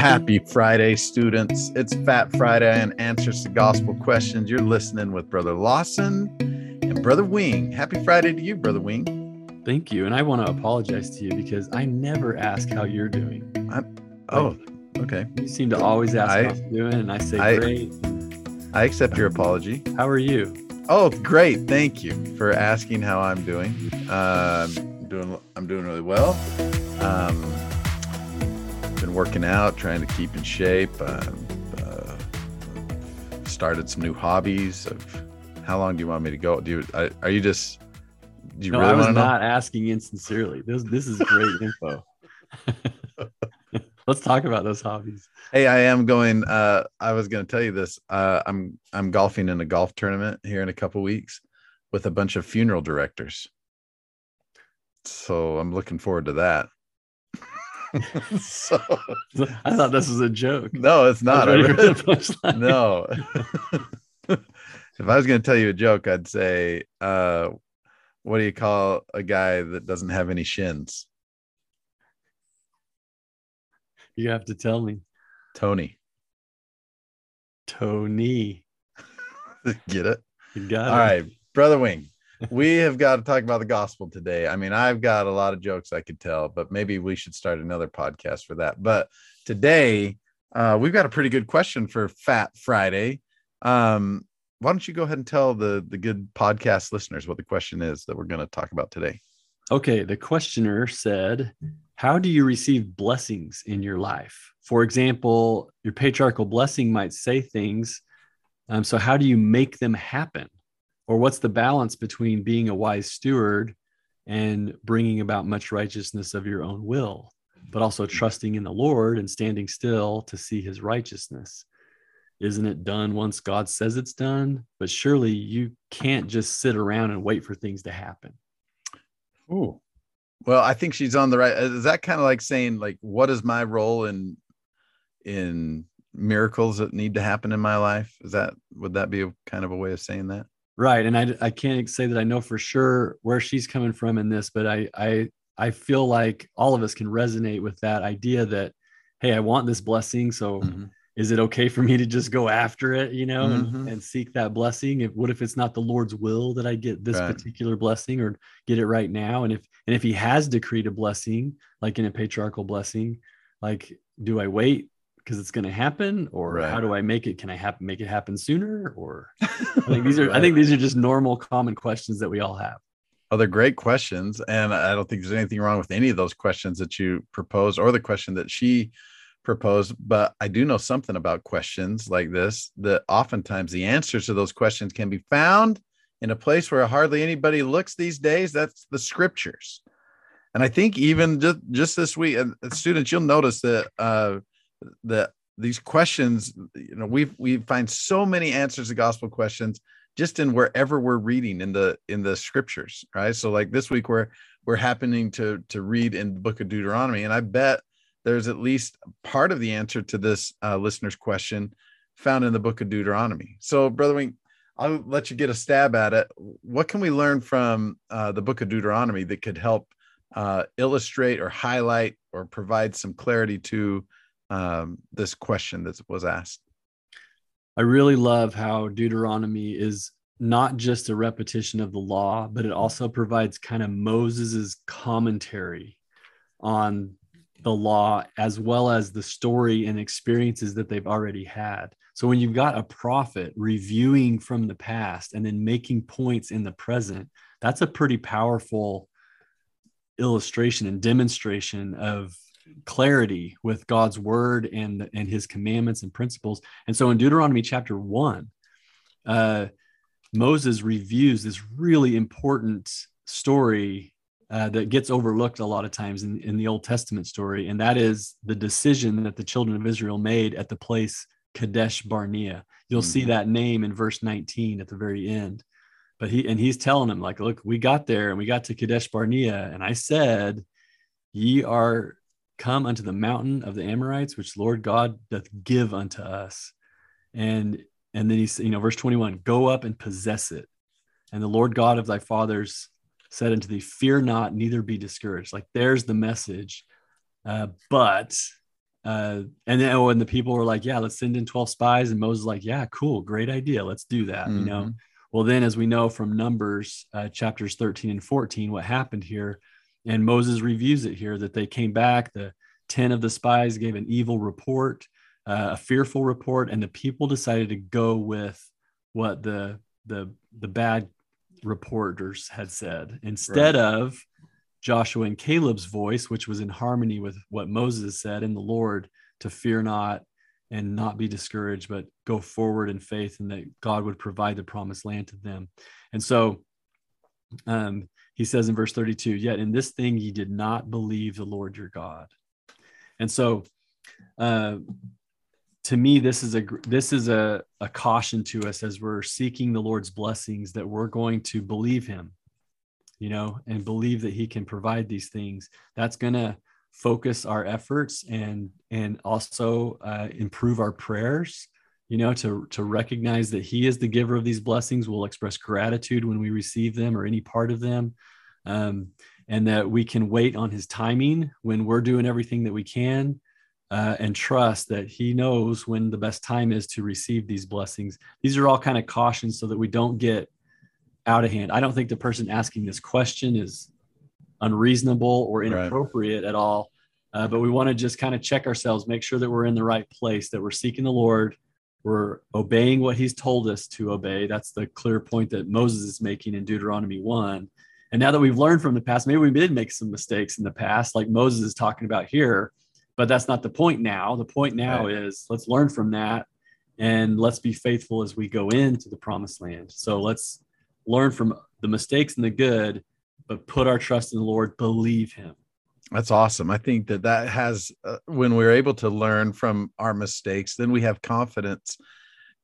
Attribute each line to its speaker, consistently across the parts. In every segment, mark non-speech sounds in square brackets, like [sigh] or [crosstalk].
Speaker 1: Happy Friday, students. It's Fat Friday and answers to gospel questions. You're listening with Brother Lawson and Brother Wing. Happy Friday to you, Brother Wing.
Speaker 2: Thank you. And I want to apologize to you because I never ask how you're doing.
Speaker 1: I'm, oh, okay.
Speaker 2: You seem to always ask
Speaker 1: I-
Speaker 2: how I'm doing, and I say
Speaker 1: I-
Speaker 2: great.
Speaker 1: I accept your apology.
Speaker 2: How are you?
Speaker 1: Oh, great. Thank you for asking how I'm doing. Um, doing I'm doing really well. Um, been working out, trying to keep in shape. Um, uh, started some new hobbies. Of how long do you want me to go? Do you I, are you just? Do you
Speaker 2: no,
Speaker 1: really
Speaker 2: I was
Speaker 1: to know?
Speaker 2: not asking insincerely. This this is great [laughs] info. [laughs] Let's talk about those hobbies.
Speaker 1: Hey, I am going. Uh, I was going to tell you this. Uh, I'm I'm golfing in a golf tournament here in a couple weeks with a bunch of funeral directors. So I'm looking forward to that. [laughs] so
Speaker 2: I thought this was a joke.
Speaker 1: no, it's not.
Speaker 2: I
Speaker 1: I really-
Speaker 2: for the punchline. [laughs]
Speaker 1: no. [laughs] if I was going to tell you a joke, I'd say, uh, "What do you call a guy that doesn't have any shins?"
Speaker 2: You have to tell me.
Speaker 1: Tony.
Speaker 2: Tony.
Speaker 1: Get it?
Speaker 2: You got
Speaker 1: All
Speaker 2: it.
Speaker 1: right, brother Wing. We have got to talk about the gospel today. I mean, I've got a lot of jokes I could tell, but maybe we should start another podcast for that. But today, uh, we've got a pretty good question for Fat Friday. Um, why don't you go ahead and tell the the good podcast listeners what the question is that we're going to talk about today?
Speaker 2: Okay, the questioner said, How do you receive blessings in your life? For example, your patriarchal blessing might say things. Um, so, how do you make them happen? Or what's the balance between being a wise steward and bringing about much righteousness of your own will, but also mm-hmm. trusting in the Lord and standing still to see his righteousness? Isn't it done once God says it's done? But surely you can't just sit around and wait for things to happen.
Speaker 1: Ooh. Well, I think she's on the right. Is that kind of like saying, like, what is my role in in miracles that need to happen in my life? Is that would that be a kind of a way of saying that?
Speaker 2: Right. And I, I can't say that I know for sure where she's coming from in this, but I, I, I feel like all of us can resonate with that idea that, Hey, I want this blessing. So
Speaker 1: Mhm.
Speaker 2: is it okay for me to just go after it, you know,
Speaker 1: Mhm.
Speaker 2: and, and seek that blessing? If, what if it's not the Lord's will that I get this
Speaker 1: Right.
Speaker 2: particular blessing or get it right now? And if, and if he has decreed a blessing, like in a patriarchal blessing, like, do I wait because it's going to happen or
Speaker 1: Right.
Speaker 2: how do I make it? Can I happen, make it happen sooner? Or I think these [laughs] are I think these are just normal common questions that we all have.
Speaker 1: Oh, they're great questions. And I don't think there's anything wrong with any of those questions that you proposed or the question that she proposed. But I do know something about questions like this that oftentimes the answers to those questions can be found in a place where hardly anybody looks these days. That's the scriptures. And I think even just, just this week, and and students, you'll notice that uh, that these questions, you know, we we find so many answers to gospel questions just in wherever we're reading in the in the scriptures right? So like this week we're we're happening to to read in the book of deuteronomy and i bet there's at least part of the answer to this uh, listener's question found in the book of deuteronomy. So brother wing i'll let you get a stab at it. What can we learn from uh, the book of deuteronomy that could help uh, illustrate or highlight or provide some clarity to um, this question that was asked
Speaker 2: I really love how Deuteronomy is not just a repetition of the law, but it also provides kind of Moses's commentary on the law as well as the story and experiences that they've already had. So when you've got a prophet reviewing from the past and then making points in the present, that's a pretty powerful illustration and demonstration of clarity with God's word and and his commandments and principles. And so in Deuteronomy chapter 1, uh Moses reviews this really important story uh, that gets overlooked a lot of times in, in the Old Testament story, and that is the decision that the children of Israel made at the place Kadesh Barnea. You'll see
Speaker 1: Mhm.
Speaker 2: that name in verse 19 at the very end. But he and he's telling them, like, look, we got there and we got to Kadesh Barnea, and I said, Ye are come unto the mountain of the Amorites, which Lord God doth give unto us. And and then he's, you know, verse 21, go up and possess it. And the Lord God of thy fathers said unto thee, Fear not, neither be discouraged. Like there's the message. Uh, but uh, and then when oh, the people were like, yeah, let's send in 12 spies. And Moses like, yeah, cool. Great idea. Let's do that. Mm-hmm. You know? Mm-hmm. Well, then as we know from numbers, uh, chapters 13 and 14, what happened here, and Moses reviews it here that they came back, the 10 of the spies gave an evil report, uh, a fearful report, and the people decided to go with what the, the, the bad reporters had said instead right. of Joshua and Caleb's voice, which was in harmony with what Moses said in the Lord to fear not and not be discouraged, but go forward in faith and that God would provide the promised land to them. And so um, he says in verse 32, yet in this thing ye did not believe the Lord your God. And so uh, to me, this is a this is a, a caution to us as we're seeking the Lord's blessings that we're going to believe him you know, and believe that he can provide these things, that's going to focus our efforts and and also uh, improve our prayers you know to to recognize that he is the giver of these blessings we'll express gratitude when we receive them or any part of them um, and that we can wait on his timing when we're doing everything that we can uh, and trust that he knows when the best time is to receive these blessings these are all kind of cautions so that we don't get out of hand. I don't think the person asking this question is unreasonable or inappropriate right. at all. Uh, but we want to just kind of check ourselves, make sure that we're in the right place, that we're seeking the Lord, we're obeying what He's told us to obey. That's the clear point that Moses is making in Deuteronomy 1. And now that we've learned from the past, maybe we did make some mistakes in the past, like Moses is talking about here, but that's not the point now. The point now right. is let's learn from that and let's be faithful as we go into the promised land. So let's learn from the mistakes and the good, but put our trust in the Lord, believe Him.
Speaker 1: That's awesome. I think that that has, uh, when we're able to learn from our mistakes, then we have confidence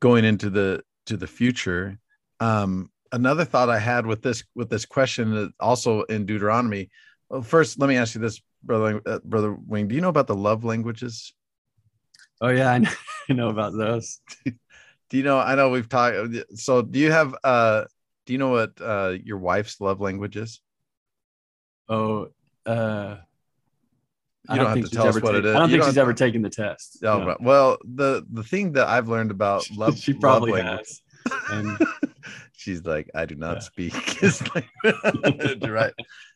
Speaker 1: going into the to the future. Um, another thought I had with this with this question, also in Deuteronomy. Well, first, let me ask you this, brother uh, brother Wing. Do you know about the love languages?
Speaker 2: Oh yeah, I [laughs] know, I know about those. [laughs]
Speaker 1: do you know? I know we've talked. So, do you have uh do you know what uh, your wife's love language is?
Speaker 2: Oh, uh,
Speaker 1: you don't, don't have to tell us what
Speaker 2: take,
Speaker 1: it is.
Speaker 2: I don't
Speaker 1: you
Speaker 2: think she's ever taken the test.
Speaker 1: Oh, no. well, the the thing that I've learned about love,
Speaker 2: she probably
Speaker 1: love
Speaker 2: has.
Speaker 1: And [laughs] she's like, I do not yeah. speak [laughs] [laughs] right.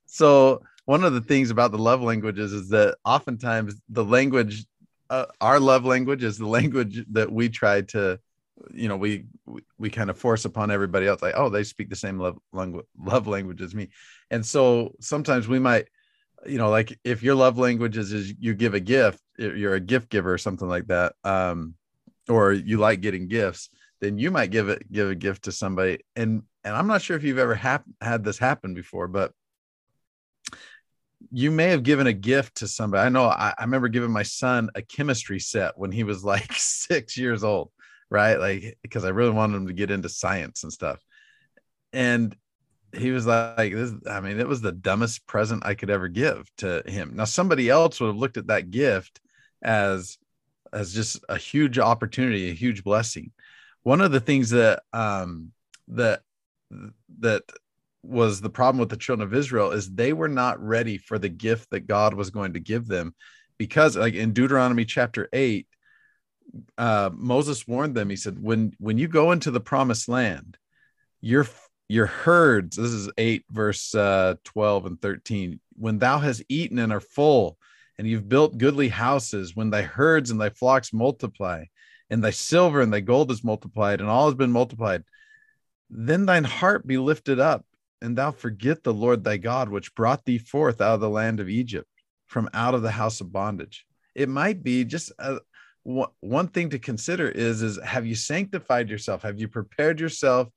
Speaker 1: So one of the things about the love languages is that oftentimes the language, uh, our love language is the language that we try to you know we we, we kind of force upon everybody else like oh they speak the same love language love language as me and so sometimes we might you know like if your love language is, is you give a gift you're a gift giver or something like that um or you like getting gifts then you might give it give a gift to somebody and and i'm not sure if you've ever hap- had this happen before but you may have given a gift to somebody. I know I, I, remember giving my son a chemistry set when he was like [laughs] six years old right? Like, because I really wanted him to get into science and stuff. And he was like, this, I mean, it was the dumbest present I could ever give to him. Now, somebody else would have looked at that gift as, as just a huge opportunity, a huge blessing. One of the things that, um, that, that was the problem with the children of Israel is they were not ready for the gift that God was going to give them because like in Deuteronomy chapter 8 uh, Moses warned them. He said, "When when you go into the promised land, your your herds. This is eight verse uh, twelve and thirteen. When thou hast eaten and are full, and you've built goodly houses, when thy herds and thy flocks multiply, and thy silver and thy gold is multiplied, and all has been multiplied, then thine heart be lifted up, and thou forget the Lord thy God, which brought thee forth out of the land of Egypt, from out of the house of bondage." It might be just a, one thing to consider is is have you sanctified yourself have you prepared yourself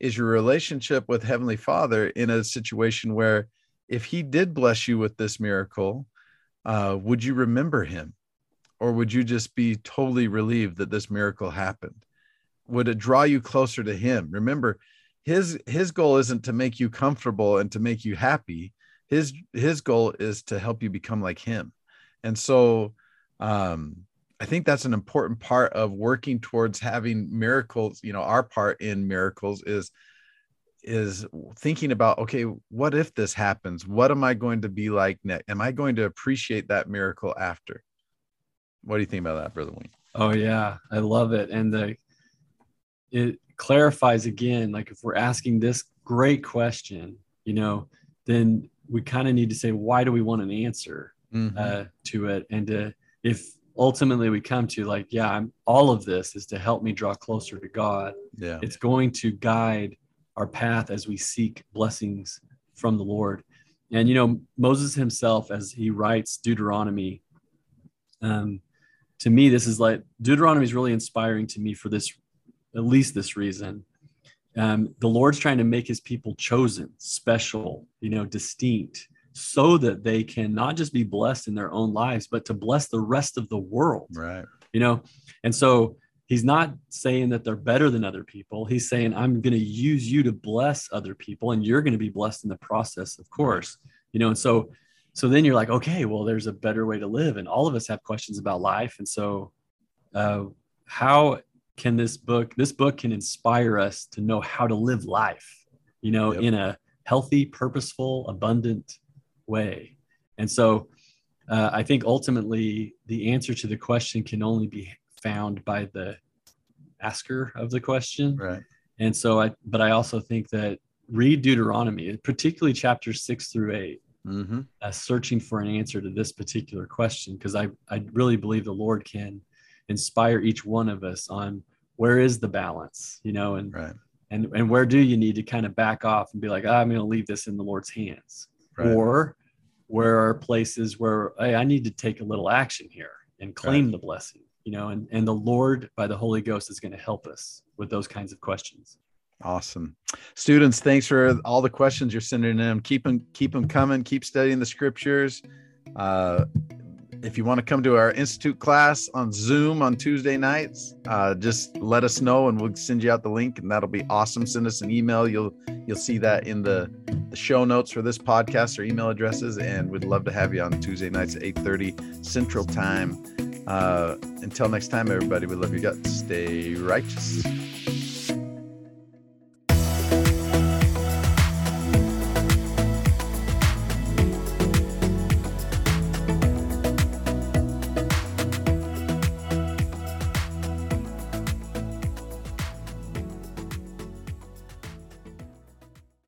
Speaker 1: is your relationship with heavenly father in a situation where if he did bless you with this miracle uh, would you remember him? Or would you just be totally relieved that this miracle happened? Would it draw you closer to him? Remember his his goal isn't to make you comfortable and to make you happy. His his goal is to help you become like him. And so um I think that's an important part of working towards having miracles. You know, our part in miracles is is thinking about okay, what if this happens? What am I going to be like next? Am I going to appreciate that miracle after? What do you think about that, Brother Wayne?
Speaker 2: Oh yeah, I love it. And the it clarifies again, like if we're asking this great question, you know, then we kind of need to say, why do we want an answer mm-hmm. uh, to it? And to, if ultimately we come to like, yeah, I'm all of this is to help me draw closer to God.
Speaker 1: Yeah.
Speaker 2: It's going to guide our path as we seek blessings from the Lord. And you know, Moses himself, as he writes Deuteronomy, um, to me, this is like Deuteronomy is really inspiring to me for this, at least this reason. Um, the Lord's trying to make his people chosen, special, you know, distinct, so that they can not just be blessed in their own lives, but to bless the rest of the world.
Speaker 1: Right.
Speaker 2: You know, and so he's not saying that they're better than other people. He's saying, I'm going to use you to bless other people, and you're going to be blessed in the process, of course. You know, and so so then you're like, okay, well, there's a better way to live. And all of us have questions about life. And so uh, how can this book, this book can inspire us to know how to live life, you know, yep. in a healthy, purposeful, abundant way. And so uh, I think ultimately the answer to the question can only be found by the asker of the question.
Speaker 1: Right.
Speaker 2: And so I, but I also think that read Deuteronomy, particularly chapters six through eight
Speaker 1: mm-hmm.
Speaker 2: uh, searching for an answer to this particular question because I, I really believe the Lord can inspire each one of us on where is the balance, you know, and
Speaker 1: right.
Speaker 2: and and where do you need to kind of back off and be like, oh, I'm going to leave this in the Lord's hands, right. or where are places where hey, I need to take a little action here and claim right. the blessing, you know, and and the Lord by the Holy Ghost is going to help us with those kinds of questions.
Speaker 1: Awesome. Students, thanks for all the questions you're sending in. Keep them, keep them coming. Keep studying the scriptures. Uh, if you want to come to our institute class on Zoom on Tuesday nights, uh, just let us know and we'll send you out the link, and that'll be awesome. Send us an email. You'll you'll see that in the, the show notes for this podcast or email addresses, and we'd love to have you on Tuesday nights at 8:30 Central Time. Uh, until next time, everybody, we love you guts. Stay righteous.